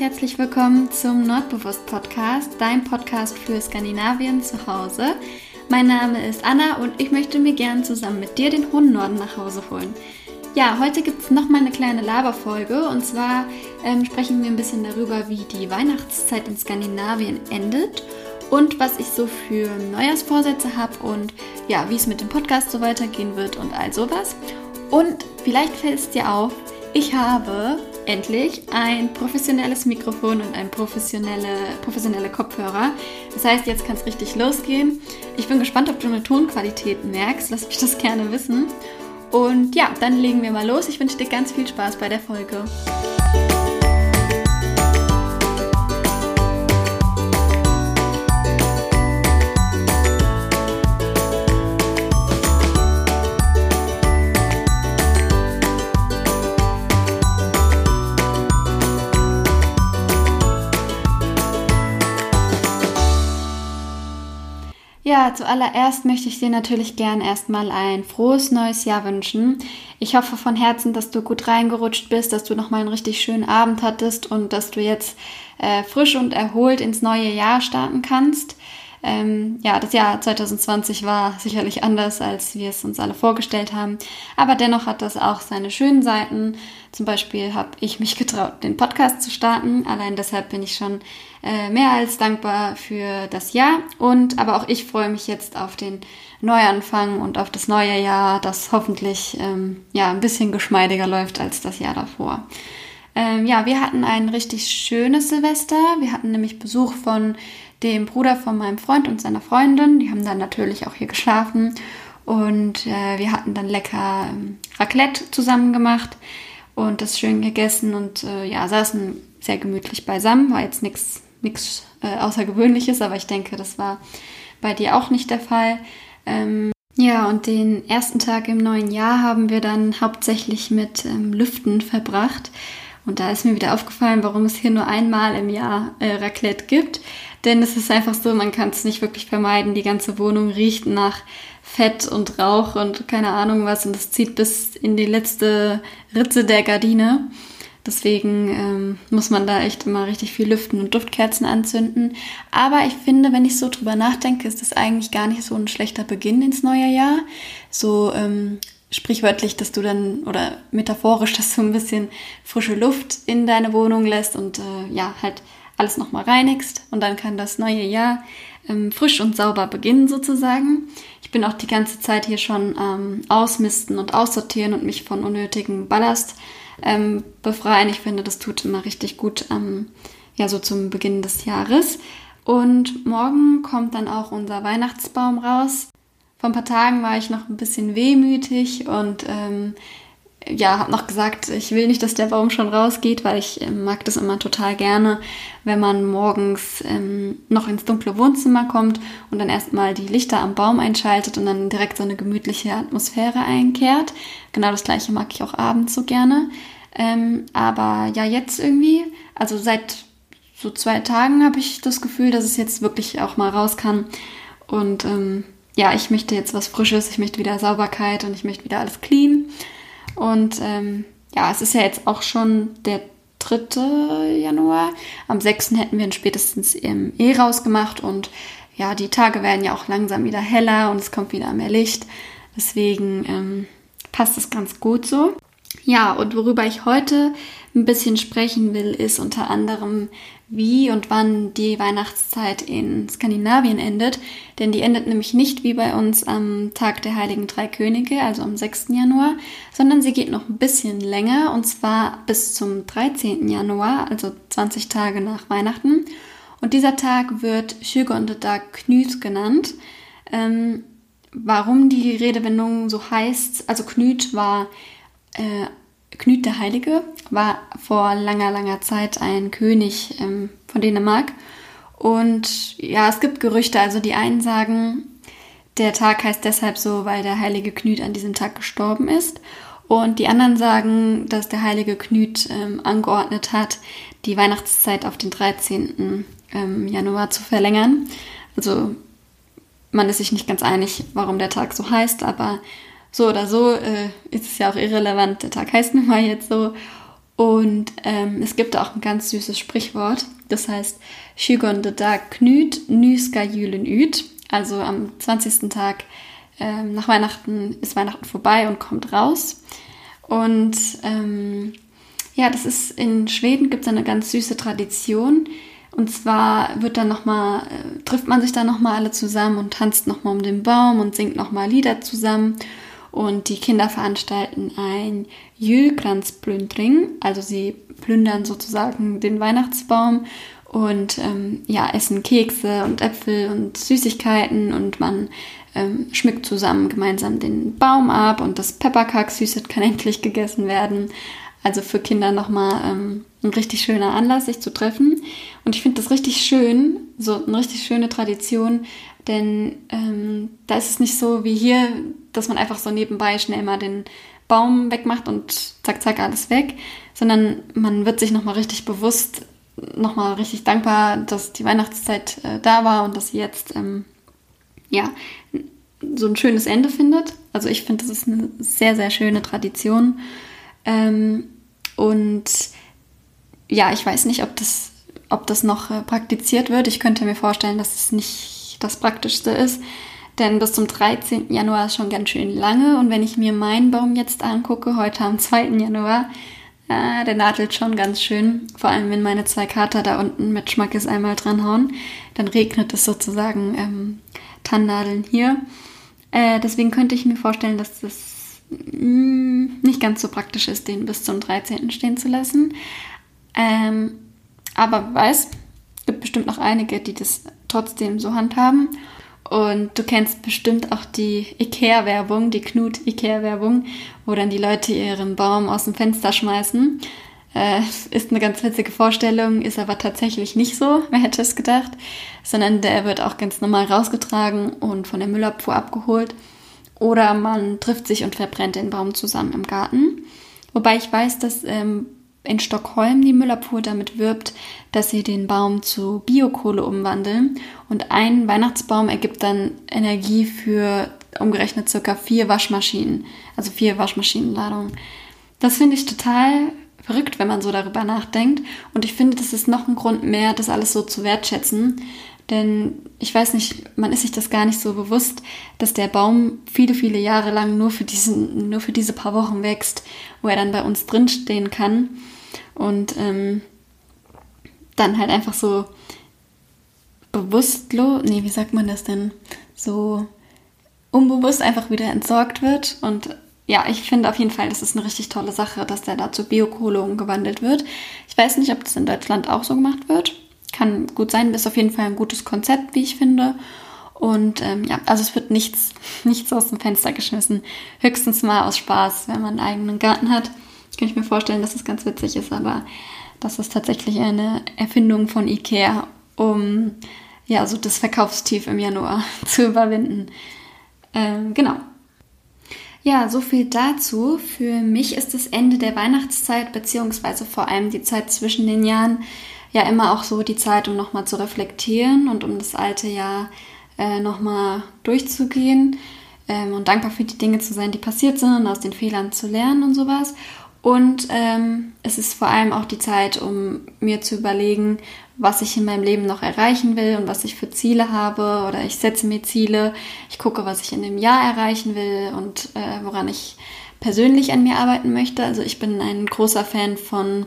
herzlich willkommen zum Nordbewusst Podcast, dein Podcast für Skandinavien zu Hause. Mein Name ist Anna und ich möchte mir gern zusammen mit dir den hohen Norden nach Hause holen. Ja, heute gibt es nochmal eine kleine Laberfolge und zwar ähm, sprechen wir ein bisschen darüber, wie die Weihnachtszeit in Skandinavien endet und was ich so für Neujahrsvorsätze habe und ja, wie es mit dem Podcast so weitergehen wird und all sowas. Und vielleicht fällt es dir auf, ich habe endlich ein professionelles Mikrofon und ein professionelle, professionelle Kopfhörer. Das heißt, jetzt kann es richtig losgehen. Ich bin gespannt, ob du eine Tonqualität merkst. Lass mich das gerne wissen. Und ja, dann legen wir mal los. Ich wünsche dir ganz viel Spaß bei der Folge. Zuallererst möchte ich dir natürlich gern erstmal ein frohes neues Jahr wünschen. Ich hoffe von Herzen, dass du gut reingerutscht bist, dass du nochmal einen richtig schönen Abend hattest und dass du jetzt äh, frisch und erholt ins neue Jahr starten kannst. Ähm, ja, das Jahr 2020 war sicherlich anders, als wir es uns alle vorgestellt haben. Aber dennoch hat das auch seine schönen Seiten. Zum Beispiel habe ich mich getraut, den Podcast zu starten. Allein deshalb bin ich schon äh, mehr als dankbar für das Jahr. Und aber auch ich freue mich jetzt auf den Neuanfang und auf das neue Jahr, das hoffentlich ähm, ja ein bisschen geschmeidiger läuft als das Jahr davor. Ähm, ja, wir hatten ein richtig schönes Silvester. Wir hatten nämlich Besuch von dem Bruder von meinem Freund und seiner Freundin. Die haben dann natürlich auch hier geschlafen. Und äh, wir hatten dann lecker ähm, Raclette zusammen gemacht und das schön gegessen und äh, ja, saßen sehr gemütlich beisammen. War jetzt nichts äh, Außergewöhnliches, aber ich denke, das war bei dir auch nicht der Fall. Ähm, ja, und den ersten Tag im neuen Jahr haben wir dann hauptsächlich mit ähm, Lüften verbracht. Und da ist mir wieder aufgefallen, warum es hier nur einmal im Jahr äh, Raclette gibt. Denn es ist einfach so, man kann es nicht wirklich vermeiden. Die ganze Wohnung riecht nach Fett und Rauch und keine Ahnung was. Und es zieht bis in die letzte Ritze der Gardine. Deswegen ähm, muss man da echt immer richtig viel lüften und Duftkerzen anzünden. Aber ich finde, wenn ich so drüber nachdenke, ist das eigentlich gar nicht so ein schlechter Beginn ins neue Jahr. So ähm, sprichwörtlich, dass du dann, oder metaphorisch, dass du ein bisschen frische Luft in deine Wohnung lässt und äh, ja, halt alles nochmal reinigst. Und dann kann das neue Jahr ähm, frisch und sauber beginnen sozusagen. Ich bin auch die ganze Zeit hier schon ähm, ausmisten und aussortieren und mich von unnötigem Ballast ähm, befreien. Ich finde, das tut immer richtig gut, ähm, ja, so zum Beginn des Jahres. Und morgen kommt dann auch unser Weihnachtsbaum raus. Vor ein paar Tagen war ich noch ein bisschen wehmütig und ähm, ja, habe noch gesagt, ich will nicht, dass der Baum schon rausgeht, weil ich äh, mag das immer total gerne, wenn man morgens ähm, noch ins dunkle Wohnzimmer kommt und dann erstmal die Lichter am Baum einschaltet und dann direkt so eine gemütliche Atmosphäre einkehrt. Genau das gleiche mag ich auch abends so gerne. Ähm, aber ja, jetzt irgendwie, also seit so zwei Tagen habe ich das Gefühl, dass es jetzt wirklich auch mal raus kann. Und ähm, ja, ich möchte jetzt was Frisches, ich möchte wieder Sauberkeit und ich möchte wieder alles clean. Und ähm, ja, es ist ja jetzt auch schon der 3. Januar. Am 6. hätten wir ihn spätestens im E rausgemacht und ja, die Tage werden ja auch langsam wieder heller und es kommt wieder mehr Licht. Deswegen ähm, passt es ganz gut so. Ja, und worüber ich heute ein bisschen sprechen will, ist unter anderem, wie und wann die Weihnachtszeit in Skandinavien endet. Denn die endet nämlich nicht wie bei uns am Tag der Heiligen Drei Könige, also am 6. Januar, sondern sie geht noch ein bisschen länger und zwar bis zum 13. Januar, also 20 Tage nach Weihnachten. Und dieser Tag wird Dag Knut genannt. Ähm, warum die Redewendung so heißt, also Knut war äh, Knut der Heilige war vor langer, langer Zeit ein König ähm, von Dänemark. Und ja, es gibt Gerüchte, also die einen sagen, der Tag heißt deshalb so, weil der heilige Knut an diesem Tag gestorben ist. Und die anderen sagen, dass der heilige Knut ähm, angeordnet hat, die Weihnachtszeit auf den 13. Ähm, Januar zu verlängern. Also man ist sich nicht ganz einig, warum der Tag so heißt, aber so oder so äh, ist es ja auch irrelevant. Der Tag heißt nun mal jetzt so. Und ähm, es gibt auch ein ganz süßes Sprichwort, das heißt Shygonde Dag Knüt Nyska Julen Üt. Also am 20. Tag ähm, nach Weihnachten ist Weihnachten vorbei und kommt raus. Und ähm, ja, das ist in Schweden gibt es eine ganz süße Tradition. Und zwar wird dann noch mal, äh, trifft man sich dann nochmal alle zusammen und tanzt nochmal um den Baum und singt nochmal Lieder zusammen. Und die Kinder veranstalten ein Julgransplündring, also sie plündern sozusagen den Weihnachtsbaum und ähm, ja, essen Kekse und Äpfel und Süßigkeiten und man ähm, schmückt zusammen gemeinsam den Baum ab und das Pepperkack-Süßet kann endlich gegessen werden. Also für Kinder nochmal ähm, ein richtig schöner Anlass, sich zu treffen. Und ich finde das richtig schön, so eine richtig schöne Tradition, denn ähm, da ist es nicht so wie hier, dass man einfach so nebenbei schnell mal den Baum wegmacht und zack, zack, alles weg, sondern man wird sich nochmal richtig bewusst, nochmal richtig dankbar, dass die Weihnachtszeit äh, da war und dass sie jetzt, ähm, ja, so ein schönes Ende findet. Also ich finde, das ist eine sehr, sehr schöne Tradition. Ähm, und ja, ich weiß nicht, ob das, ob das noch äh, praktiziert wird. Ich könnte mir vorstellen, dass es nicht das Praktischste ist. Denn bis zum 13. Januar ist schon ganz schön lange. Und wenn ich mir meinen Baum jetzt angucke, heute am 2. Januar, äh, der nadelt schon ganz schön. Vor allem, wenn meine zwei Kater da unten mit Schmackes einmal dranhauen, dann regnet es sozusagen ähm, Tannennadeln hier. Äh, deswegen könnte ich mir vorstellen, dass das mh, mm, nicht ganz so praktisch ist, den bis zum 13. stehen zu lassen. Ähm, aber weiß, gibt bestimmt noch einige, die das trotzdem so handhaben. Und du kennst bestimmt auch die Ikea-Werbung, die Knut-Ikea-Werbung, wo dann die Leute ihren Baum aus dem Fenster schmeißen. Äh, ist eine ganz witzige Vorstellung, ist aber tatsächlich nicht so, wer hätte es gedacht, sondern der wird auch ganz normal rausgetragen und von der Müllabfuhr abgeholt. Oder man trifft sich und verbrennt den Baum zusammen im Garten. Wobei ich weiß, dass ähm, in Stockholm die Müllabfuhr damit wirbt, dass sie den Baum zu Biokohle umwandeln. Und ein Weihnachtsbaum ergibt dann Energie für umgerechnet circa vier Waschmaschinen, also vier Waschmaschinenladungen. Das finde ich total verrückt, wenn man so darüber nachdenkt. Und ich finde, das ist noch ein Grund mehr, das alles so zu wertschätzen, denn ich weiß nicht, man ist sich das gar nicht so bewusst, dass der Baum viele, viele Jahre lang nur für, diesen, nur für diese paar Wochen wächst, wo er dann bei uns drinstehen kann und ähm, dann halt einfach so bewusstlos, nee, wie sagt man das denn? So unbewusst einfach wieder entsorgt wird. Und ja, ich finde auf jeden Fall, das ist eine richtig tolle Sache, dass der da zur Biokohle umgewandelt wird. Ich weiß nicht, ob das in Deutschland auch so gemacht wird. Kann gut sein, ist auf jeden Fall ein gutes Konzept, wie ich finde. Und ähm, ja, also es wird nichts, nichts aus dem Fenster geschmissen. Höchstens mal aus Spaß, wenn man einen eigenen Garten hat. Kann ich mir vorstellen, dass es das ganz witzig ist, aber das ist tatsächlich eine Erfindung von IKEA, um ja, so das Verkaufstief im Januar zu überwinden. Ähm, genau. Ja, so viel dazu. Für mich ist das Ende der Weihnachtszeit, beziehungsweise vor allem die Zeit zwischen den Jahren, ja immer auch so die Zeit, um nochmal zu reflektieren und um das alte Jahr äh, nochmal durchzugehen ähm, und dankbar für die Dinge zu sein, die passiert sind und aus den Fehlern zu lernen und sowas. Und ähm, es ist vor allem auch die Zeit, um mir zu überlegen, was ich in meinem Leben noch erreichen will und was ich für Ziele habe. Oder ich setze mir Ziele, ich gucke, was ich in dem Jahr erreichen will und äh, woran ich persönlich an mir arbeiten möchte. Also ich bin ein großer Fan von,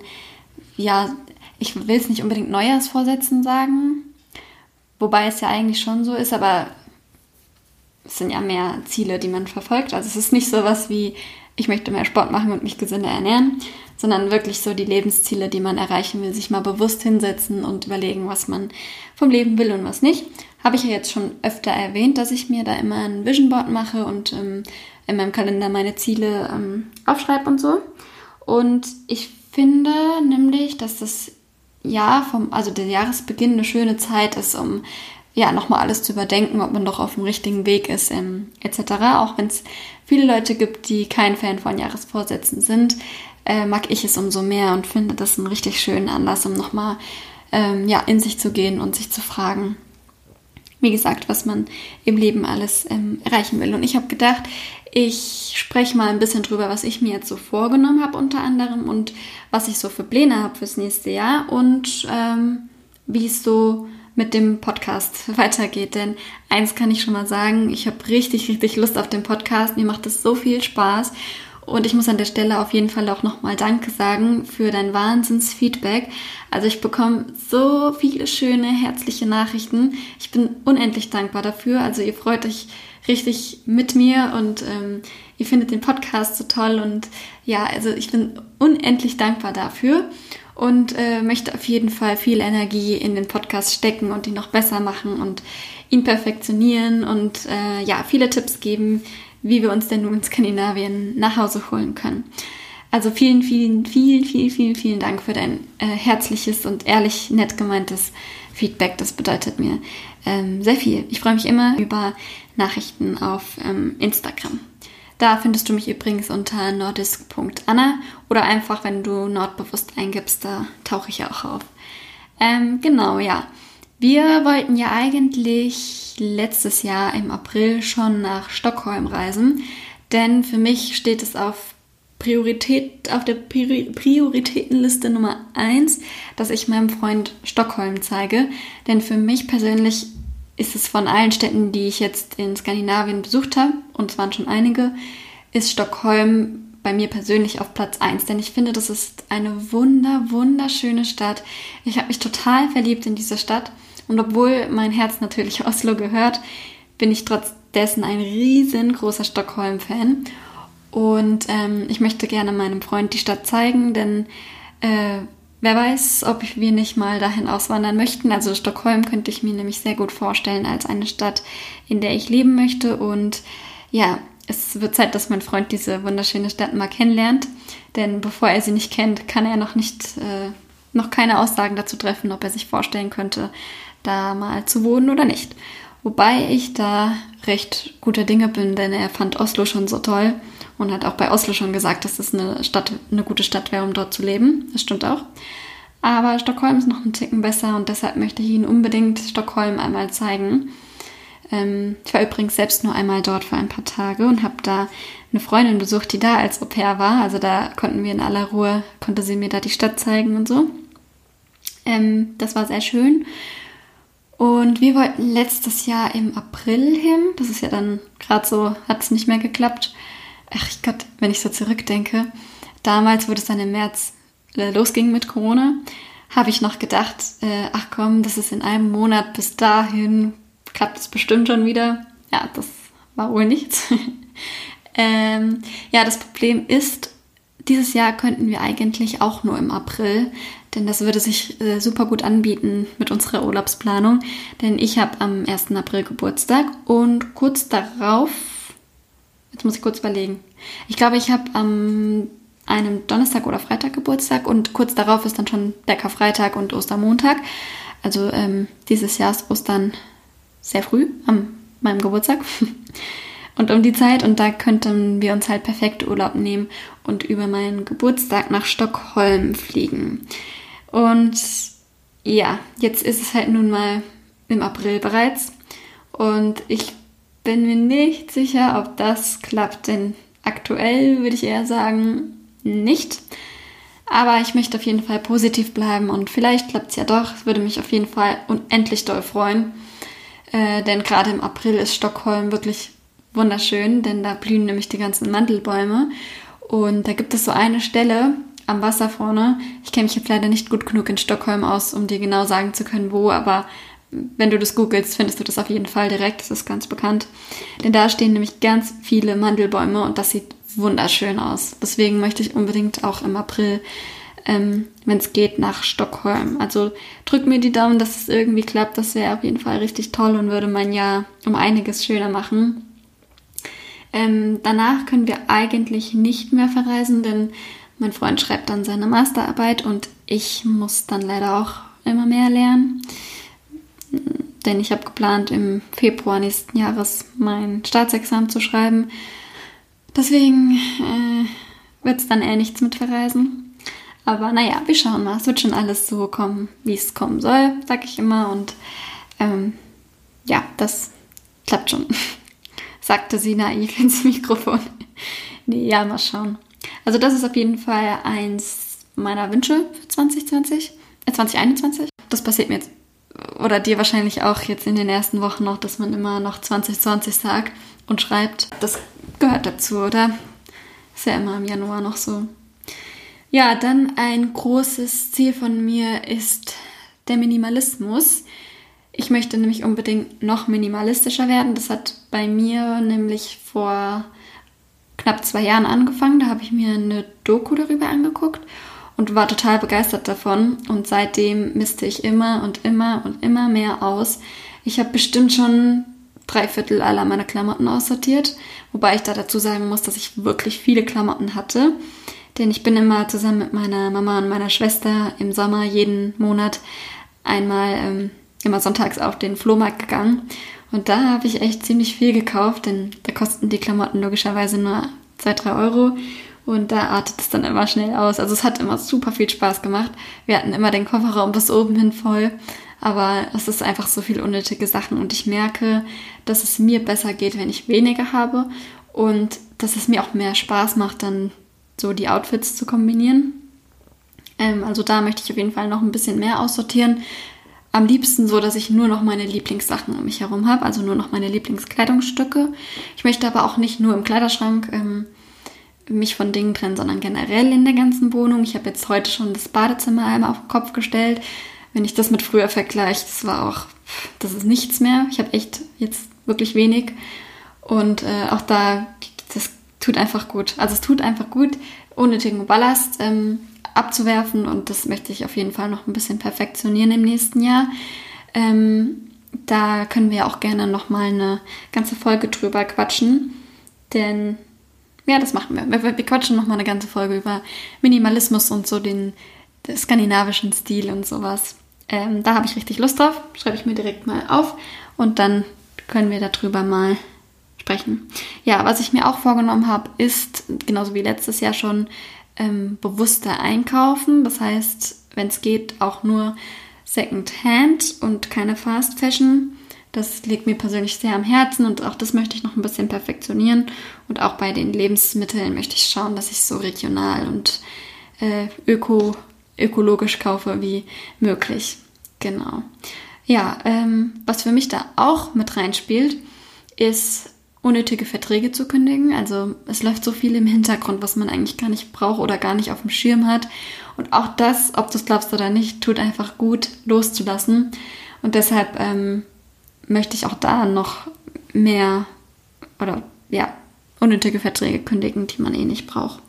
ja, ich will es nicht unbedingt Neujahrsvorsätzen sagen, wobei es ja eigentlich schon so ist, aber es sind ja mehr Ziele, die man verfolgt. Also es ist nicht so was wie, ich möchte mehr Sport machen und mich gesünder ernähren, sondern wirklich so die Lebensziele, die man erreichen will, sich mal bewusst hinsetzen und überlegen, was man vom Leben will und was nicht. Habe ich ja jetzt schon öfter erwähnt, dass ich mir da immer ein Vision Board mache und ähm, in meinem Kalender meine Ziele ähm, aufschreibe und so. Und ich finde nämlich, dass das Jahr vom, also der Jahresbeginn eine schöne Zeit ist, um ja, nochmal alles zu überdenken, ob man doch auf dem richtigen Weg ist, ähm, etc. Auch wenn es viele Leute gibt, die kein Fan von Jahresvorsätzen sind, äh, mag ich es umso mehr und finde das einen richtig schönen Anlass, um nochmal ähm, ja, in sich zu gehen und sich zu fragen, wie gesagt, was man im Leben alles ähm, erreichen will. Und ich habe gedacht, ich spreche mal ein bisschen drüber, was ich mir jetzt so vorgenommen habe unter anderem und was ich so für Pläne habe fürs nächste Jahr und ähm, wie es so mit dem Podcast weitergeht. Denn eins kann ich schon mal sagen, ich habe richtig, richtig Lust auf den Podcast. Mir macht es so viel Spaß. Und ich muss an der Stelle auf jeden Fall auch nochmal Danke sagen für dein Wahnsinnsfeedback. Also ich bekomme so viele schöne, herzliche Nachrichten. Ich bin unendlich dankbar dafür. Also ihr freut euch richtig mit mir und ähm, ihr findet den Podcast so toll und ja, also ich bin unendlich dankbar dafür und äh, möchte auf jeden Fall viel Energie in den Podcast stecken und ihn noch besser machen und ihn perfektionieren und äh, ja, viele Tipps geben, wie wir uns denn nun in Skandinavien nach Hause holen können. Also vielen, vielen, vielen, vielen, vielen, vielen Dank für dein äh, herzliches und ehrlich nett gemeintes Feedback. Das bedeutet mir ähm, sehr viel. Ich freue mich immer über Nachrichten auf ähm, Instagram. Da findest du mich übrigens unter nordisk.anna oder einfach, wenn du Nordbewusst eingibst, da tauche ich ja auch auf. Ähm, genau, ja. Wir wollten ja eigentlich letztes Jahr im April schon nach Stockholm reisen, denn für mich steht es auf Priorität, auf der Prioritätenliste Nummer 1, dass ich meinem Freund Stockholm zeige. Denn für mich persönlich ist es von allen Städten, die ich jetzt in Skandinavien besucht habe, und es waren schon einige, ist Stockholm bei mir persönlich auf Platz 1. Denn ich finde, das ist eine wunder, wunderschöne Stadt. Ich habe mich total verliebt in diese Stadt. Und obwohl mein Herz natürlich Oslo gehört, bin ich trotz dessen ein riesengroßer Stockholm-Fan. Und ähm, ich möchte gerne meinem Freund die Stadt zeigen, denn äh, wer weiß, ob wir nicht mal dahin auswandern möchten. Also Stockholm könnte ich mir nämlich sehr gut vorstellen als eine Stadt, in der ich leben möchte. Und ja, es wird Zeit, dass mein Freund diese wunderschöne Stadt mal kennenlernt. Denn bevor er sie nicht kennt, kann er noch nicht, äh, noch keine Aussagen dazu treffen, ob er sich vorstellen könnte, da mal zu wohnen oder nicht. Wobei ich da recht guter Dinge bin, denn er fand Oslo schon so toll und hat auch bei Oslo schon gesagt, dass es eine Stadt, eine gute Stadt wäre, um dort zu leben. Das stimmt auch. Aber Stockholm ist noch ein Ticken besser und deshalb möchte ich Ihnen unbedingt Stockholm einmal zeigen. Ähm, ich war übrigens selbst nur einmal dort für ein paar Tage und habe da eine Freundin besucht, die da als Au pair war. Also da konnten wir in aller Ruhe, konnte sie mir da die Stadt zeigen und so. Ähm, das war sehr schön. Und wir wollten letztes Jahr im April hin. Das ist ja dann gerade so, hat es nicht mehr geklappt ach Gott, wenn ich so zurückdenke, damals, wo das dann im März äh, losging mit Corona, habe ich noch gedacht, äh, ach komm, das ist in einem Monat bis dahin, klappt es bestimmt schon wieder. Ja, das war wohl nichts. ähm, ja, das Problem ist, dieses Jahr könnten wir eigentlich auch nur im April, denn das würde sich äh, super gut anbieten mit unserer Urlaubsplanung, denn ich habe am 1. April Geburtstag und kurz darauf Jetzt muss ich kurz überlegen. Ich glaube, ich habe am einem Donnerstag oder Freitag Geburtstag und kurz darauf ist dann schon Bäckerfreitag und Ostermontag. Also ähm, dieses Jahr ist Ostern sehr früh, an meinem Geburtstag. Und um die Zeit, und da könnten wir uns halt perfekt Urlaub nehmen und über meinen Geburtstag nach Stockholm fliegen. Und ja, jetzt ist es halt nun mal im April bereits. Und ich bin mir nicht sicher, ob das klappt, denn aktuell würde ich eher sagen, nicht. Aber ich möchte auf jeden Fall positiv bleiben und vielleicht klappt es ja doch. Es würde mich auf jeden Fall unendlich doll freuen. Äh, denn gerade im April ist Stockholm wirklich wunderschön, denn da blühen nämlich die ganzen Mandelbäume. Und da gibt es so eine Stelle am Wasser vorne. Ich kenne mich jetzt leider nicht gut genug in Stockholm aus, um dir genau sagen zu können, wo, aber wenn du das googelst, findest du das auf jeden Fall direkt. Das ist ganz bekannt. Denn da stehen nämlich ganz viele Mandelbäume und das sieht wunderschön aus. Deswegen möchte ich unbedingt auch im April, ähm, wenn es geht, nach Stockholm. Also drück mir die Daumen, dass es irgendwie klappt. Das wäre auf jeden Fall richtig toll und würde mein Jahr um einiges schöner machen. Ähm, danach können wir eigentlich nicht mehr verreisen, denn mein Freund schreibt dann seine Masterarbeit und ich muss dann leider auch immer mehr lernen denn ich habe geplant, im Februar nächsten Jahres mein Staatsexamen zu schreiben. Deswegen äh, wird es dann eher nichts mit Verreisen. Aber naja, wir schauen mal. Es wird schon alles so kommen, wie es kommen soll, sag ich immer. Und ähm, ja, das klappt schon, sagte sie naiv ins Mikrofon. nee, ja, mal schauen. Also das ist auf jeden Fall eins meiner Wünsche für 2020, äh 2021. Das passiert mir jetzt oder dir wahrscheinlich auch jetzt in den ersten Wochen noch, dass man immer noch 2020 sagt und schreibt. Das gehört dazu, oder? Ist ja immer im Januar noch so. Ja, dann ein großes Ziel von mir ist der Minimalismus. Ich möchte nämlich unbedingt noch minimalistischer werden. Das hat bei mir nämlich vor knapp zwei Jahren angefangen. Da habe ich mir eine Doku darüber angeguckt und war total begeistert davon. Und seitdem misste ich immer und immer und immer mehr aus. Ich habe bestimmt schon drei Viertel aller meiner Klamotten aussortiert, wobei ich da dazu sagen muss, dass ich wirklich viele Klamotten hatte. Denn ich bin immer zusammen mit meiner Mama und meiner Schwester im Sommer jeden Monat einmal ähm, immer sonntags auf den Flohmarkt gegangen. Und da habe ich echt ziemlich viel gekauft, denn da kosten die Klamotten logischerweise nur 2, 3 Euro. Und da artet es dann immer schnell aus. Also es hat immer super viel Spaß gemacht. Wir hatten immer den Kofferraum bis oben hin voll. Aber es ist einfach so viel unnötige Sachen. Und ich merke, dass es mir besser geht, wenn ich weniger habe. Und dass es mir auch mehr Spaß macht, dann so die Outfits zu kombinieren. Ähm, also da möchte ich auf jeden Fall noch ein bisschen mehr aussortieren. Am liebsten so, dass ich nur noch meine Lieblingssachen um mich herum habe, also nur noch meine Lieblingskleidungsstücke. Ich möchte aber auch nicht nur im Kleiderschrank ähm, mich von Dingen trennen, sondern generell in der ganzen Wohnung. Ich habe jetzt heute schon das Badezimmer einmal auf den Kopf gestellt. Wenn ich das mit früher vergleiche, das war auch, das ist nichts mehr. Ich habe echt jetzt wirklich wenig. Und äh, auch da, das tut einfach gut. Also es tut einfach gut, unnötigen Ballast ähm, abzuwerfen und das möchte ich auf jeden Fall noch ein bisschen perfektionieren im nächsten Jahr. Ähm, da können wir auch gerne noch mal eine ganze Folge drüber quatschen, denn ja, das machen wir. Wir, wir quatschen noch mal eine ganze Folge über Minimalismus und so den, den skandinavischen Stil und sowas. Ähm, da habe ich richtig Lust drauf. Schreibe ich mir direkt mal auf und dann können wir darüber mal sprechen. Ja, was ich mir auch vorgenommen habe, ist, genauso wie letztes Jahr schon, ähm, bewusster einkaufen. Das heißt, wenn es geht, auch nur Second-Hand und keine Fast Fashion. Das liegt mir persönlich sehr am Herzen und auch das möchte ich noch ein bisschen perfektionieren. Und auch bei den Lebensmitteln möchte ich schauen, dass ich so regional und äh, öko, ökologisch kaufe wie möglich. Genau. Ja, ähm, was für mich da auch mit reinspielt, ist unnötige Verträge zu kündigen. Also es läuft so viel im Hintergrund, was man eigentlich gar nicht braucht oder gar nicht auf dem Schirm hat. Und auch das, ob du es glaubst oder nicht, tut einfach gut loszulassen. Und deshalb ähm, möchte ich auch da noch mehr oder ja, unnötige Verträge kündigen, die man eh nicht braucht.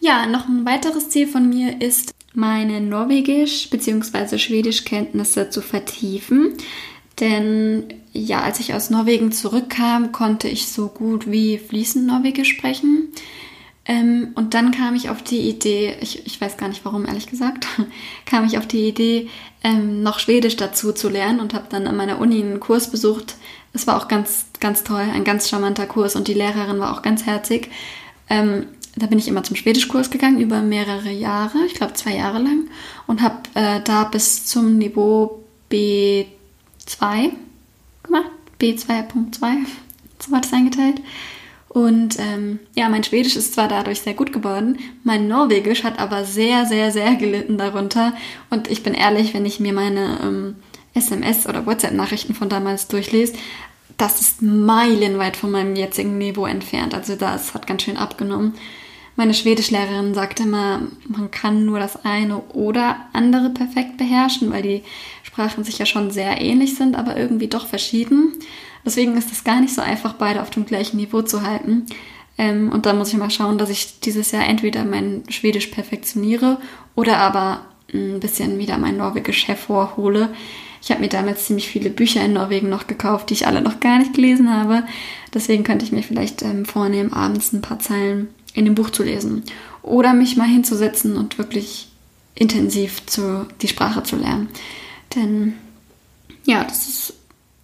Ja, noch ein weiteres Ziel von mir ist, meine Norwegisch- bzw. Schwedisch-Kenntnisse zu vertiefen. Denn ja, als ich aus Norwegen zurückkam, konnte ich so gut wie fließend Norwegisch sprechen. Ähm, und dann kam ich auf die Idee, ich, ich weiß gar nicht warum, ehrlich gesagt, kam ich auf die Idee, ähm, noch Schwedisch dazu zu lernen und habe dann an meiner Uni einen Kurs besucht. Es war auch ganz, ganz toll, ein ganz charmanter Kurs und die Lehrerin war auch ganz herzig. Ähm, da bin ich immer zum Schwedischkurs gegangen über mehrere Jahre, ich glaube zwei Jahre lang, und habe äh, da bis zum Niveau B2 gemacht, B2.2, so war das eingeteilt. Und ähm, ja, mein Schwedisch ist zwar dadurch sehr gut geworden, mein Norwegisch hat aber sehr, sehr, sehr gelitten darunter. Und ich bin ehrlich, wenn ich mir meine ähm, SMS- oder WhatsApp-Nachrichten von damals durchlese, das ist meilenweit von meinem jetzigen Niveau entfernt. Also das hat ganz schön abgenommen. Meine Schwedischlehrerin sagte immer, man kann nur das eine oder andere perfekt beherrschen, weil die Sprachen sich ja schon sehr ähnlich sind, aber irgendwie doch verschieden. Deswegen ist es gar nicht so einfach, beide auf dem gleichen Niveau zu halten. Ähm, und da muss ich mal schauen, dass ich dieses Jahr entweder mein Schwedisch perfektioniere oder aber ein bisschen wieder mein Norwegisch hervorhole. Ich habe mir damals ziemlich viele Bücher in Norwegen noch gekauft, die ich alle noch gar nicht gelesen habe. Deswegen könnte ich mir vielleicht ähm, vornehmen, abends ein paar Zeilen in dem Buch zu lesen. Oder mich mal hinzusetzen und wirklich intensiv zu, die Sprache zu lernen. Denn ja, das ist,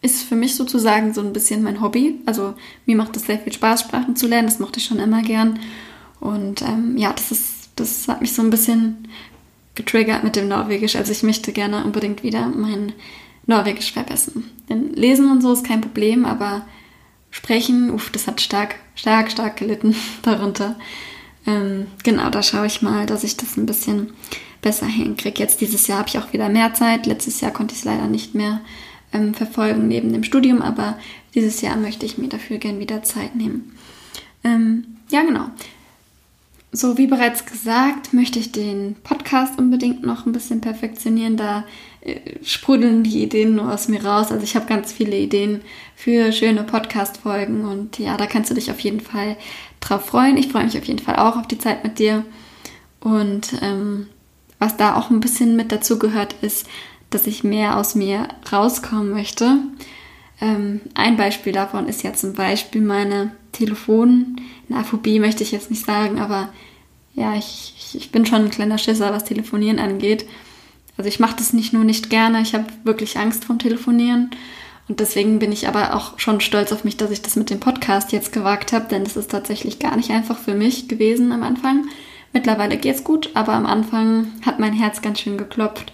ist für mich sozusagen so ein bisschen mein Hobby. Also mir macht es sehr viel Spaß, Sprachen zu lernen. Das mochte ich schon immer gern. Und ähm, ja, das ist, das hat mich so ein bisschen getriggert mit dem Norwegisch. Also ich möchte gerne unbedingt wieder mein Norwegisch verbessern. Denn Lesen und so ist kein Problem, aber Sprechen, uff, das hat stark, stark, stark gelitten darunter. Ähm, genau, da schaue ich mal, dass ich das ein bisschen besser hinkriege. Jetzt dieses Jahr habe ich auch wieder mehr Zeit. Letztes Jahr konnte ich es leider nicht mehr ähm, verfolgen neben dem Studium, aber dieses Jahr möchte ich mir dafür gern wieder Zeit nehmen. Ähm, ja, genau. So wie bereits gesagt, möchte ich den Podcast unbedingt noch ein bisschen perfektionieren. Da äh, sprudeln die Ideen nur aus mir raus. Also ich habe ganz viele Ideen für schöne Podcast-Folgen und ja, da kannst du dich auf jeden Fall drauf freuen. Ich freue mich auf jeden Fall auch auf die Zeit mit dir. Und ähm, was da auch ein bisschen mit dazu gehört, ist, dass ich mehr aus mir rauskommen möchte. Ähm, ein Beispiel davon ist ja zum Beispiel meine Telefon. Eine Aphobie möchte ich jetzt nicht sagen, aber ja, ich, ich bin schon ein kleiner Schisser, was Telefonieren angeht. Also ich mache das nicht nur nicht gerne, ich habe wirklich Angst vom Telefonieren. Und deswegen bin ich aber auch schon stolz auf mich, dass ich das mit dem Podcast jetzt gewagt habe, denn das ist tatsächlich gar nicht einfach für mich gewesen am Anfang. Mittlerweile geht's gut, aber am Anfang hat mein Herz ganz schön geklopft.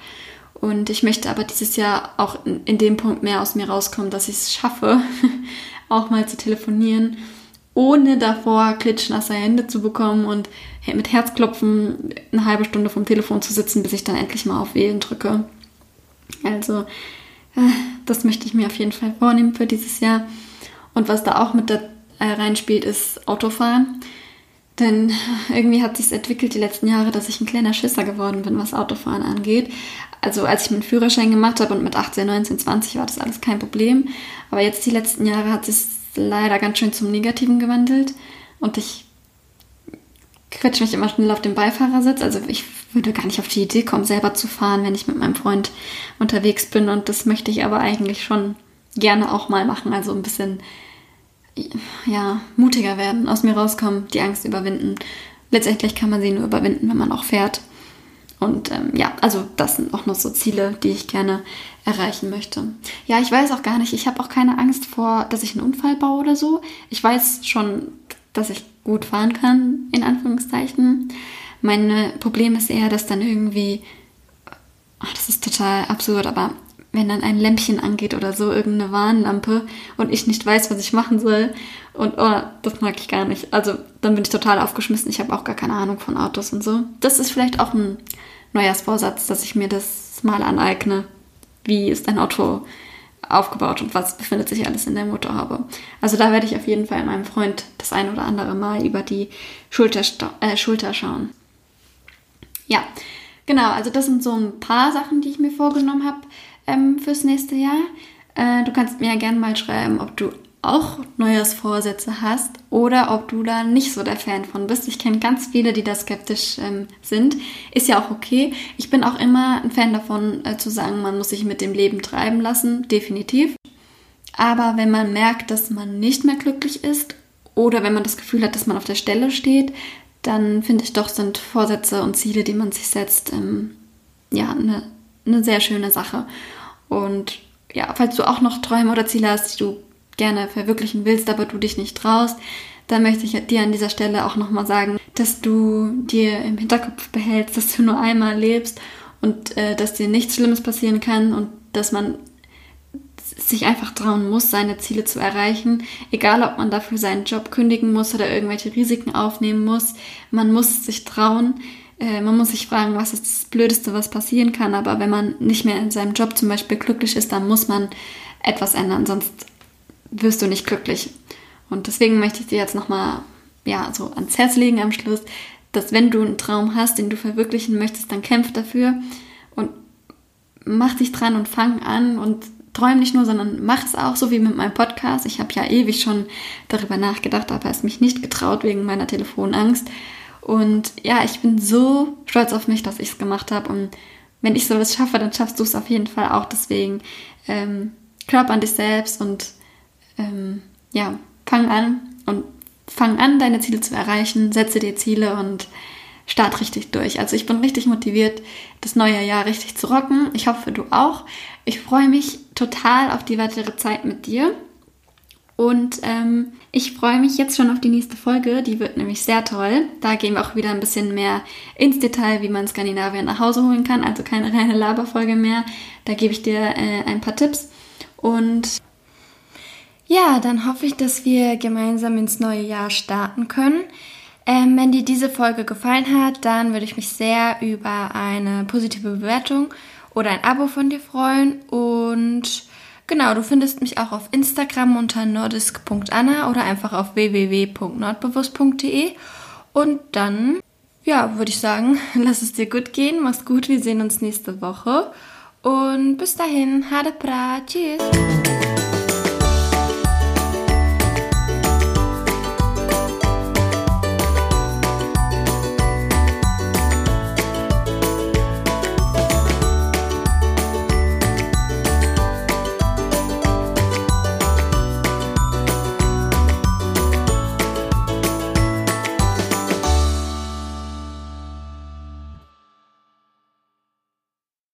Und ich möchte aber dieses Jahr auch in, dem Punkt mehr aus mir rauskommen, dass ich es schaffe, auch mal zu telefonieren, ohne davor klitschnasse Hände zu bekommen und mit Herzklopfen eine halbe Stunde vom Telefon zu sitzen, bis ich dann endlich mal auf Wählen drücke. Also, äh, das möchte ich mir auf jeden Fall vornehmen für dieses Jahr. Und was da auch mit da äh, reinspielt, ist Autofahren. Denn irgendwie hat sich entwickelt die letzten Jahre, dass ich ein kleiner Schisser geworden bin, was Autofahren angeht. Also als ich meinen Führerschein gemacht habe und mit 18, 19, 20 war das alles kein Problem. Aber jetzt die letzten Jahre hat sich leider ganz schön zum Negativen gewandelt. Und ich quetsche mich immer schnell auf den Beifahrersitz. Also ich würde gar nicht auf die Idee kommen, selber zu fahren, wenn ich mit meinem Freund unterwegs bin. Und das möchte ich aber eigentlich schon gerne auch mal machen. Also ein bisschen ja, mutiger werden, aus mir rauskommen, die Angst überwinden. Letztendlich kann man sie nur überwinden, wenn man auch fährt. Und ähm, ja, also das sind auch noch so Ziele, die ich gerne erreichen möchte. Ja, ich weiß auch gar nicht, ich habe auch keine Angst vor, dass ich einen Unfall baue oder so. Ich weiß schon, dass ich gut fahren kann, in Anführungszeichen. Mein Problem ist eher, dass dann irgendwie, ach, das ist total absurd, aber wenn dann ein Lämpchen angeht oder so, irgendeine Warnlampe und ich nicht weiß, was ich machen soll. Und oh, das mag ich gar nicht. Also dann bin ich total aufgeschmissen. Ich habe auch gar keine Ahnung von Autos und so. Das ist vielleicht auch ein Neujahrsvorsatz, dass ich mir das mal aneigne. Wie ist ein Auto aufgebaut und was befindet sich alles in der Motorhaube. Also da werde ich auf jeden Fall meinem Freund das ein oder andere Mal über die Schulter, äh, Schulter schauen. Ja, genau, also das sind so ein paar Sachen, die ich mir vorgenommen habe ähm, fürs nächste Jahr. Äh, du kannst mir ja gerne mal schreiben, ob du auch Neujahrsvorsätze hast oder ob du da nicht so der Fan von bist. Ich kenne ganz viele, die da skeptisch ähm, sind. Ist ja auch okay. Ich bin auch immer ein Fan davon äh, zu sagen, man muss sich mit dem Leben treiben lassen, definitiv. Aber wenn man merkt, dass man nicht mehr glücklich ist oder wenn man das Gefühl hat, dass man auf der Stelle steht, dann finde ich doch, sind Vorsätze und Ziele, die man sich setzt, ähm, ja, eine eine sehr schöne Sache. Und ja, falls du auch noch Träume oder Ziele hast, die du gerne verwirklichen willst, aber du dich nicht traust, dann möchte ich dir an dieser Stelle auch nochmal sagen, dass du dir im Hinterkopf behältst, dass du nur einmal lebst und äh, dass dir nichts Schlimmes passieren kann und dass man sich einfach trauen muss, seine Ziele zu erreichen, egal ob man dafür seinen Job kündigen muss oder irgendwelche Risiken aufnehmen muss. Man muss sich trauen, äh, man muss sich fragen, was ist das Blödeste, was passieren kann. Aber wenn man nicht mehr in seinem Job zum Beispiel glücklich ist, dann muss man etwas ändern, sonst wirst du nicht glücklich. Und deswegen möchte ich dir jetzt nochmal ja, so ans Herz legen am Schluss, dass wenn du einen Traum hast, den du verwirklichen möchtest, dann kämpf dafür und mach dich dran und fang an und träum nicht nur, sondern mach es auch, so wie mit meinem Podcast. Ich habe ja ewig schon darüber nachgedacht, aber es mich nicht getraut wegen meiner Telefonangst. Und ja, ich bin so stolz auf mich, dass ich es gemacht habe. Und wenn ich sowas schaffe, dann schaffst du es auf jeden Fall auch. Deswegen ähm, glaub an dich selbst und ähm, ja, fang an und fang an, deine Ziele zu erreichen, setze dir Ziele und start richtig durch. Also ich bin richtig motiviert, das neue Jahr richtig zu rocken. Ich hoffe, du auch. Ich freue mich total auf die weitere Zeit mit dir. Und ähm, Ich freue mich jetzt schon auf die nächste Folge. Die wird nämlich sehr toll. Da gehen wir auch wieder ein bisschen mehr ins Detail, wie man Skandinavien nach Hause holen kann. Also keine reine Laberfolge mehr. Da gebe ich dir äh, ein paar Tipps. Und ja, dann hoffe ich, dass wir gemeinsam ins neue Jahr starten können. Ähm, wenn dir diese Folge gefallen hat, dann würde ich mich sehr über eine positive Bewertung oder ein Abo von dir freuen. Und genau, du findest mich auch auf Instagram unter nordisk.anna oder einfach auf www.nordbewusst.de. Und dann, ja, würde ich sagen, lass es dir gut gehen, mach's gut, wir sehen uns nächste Woche. Und bis dahin, hade bra, tschüss.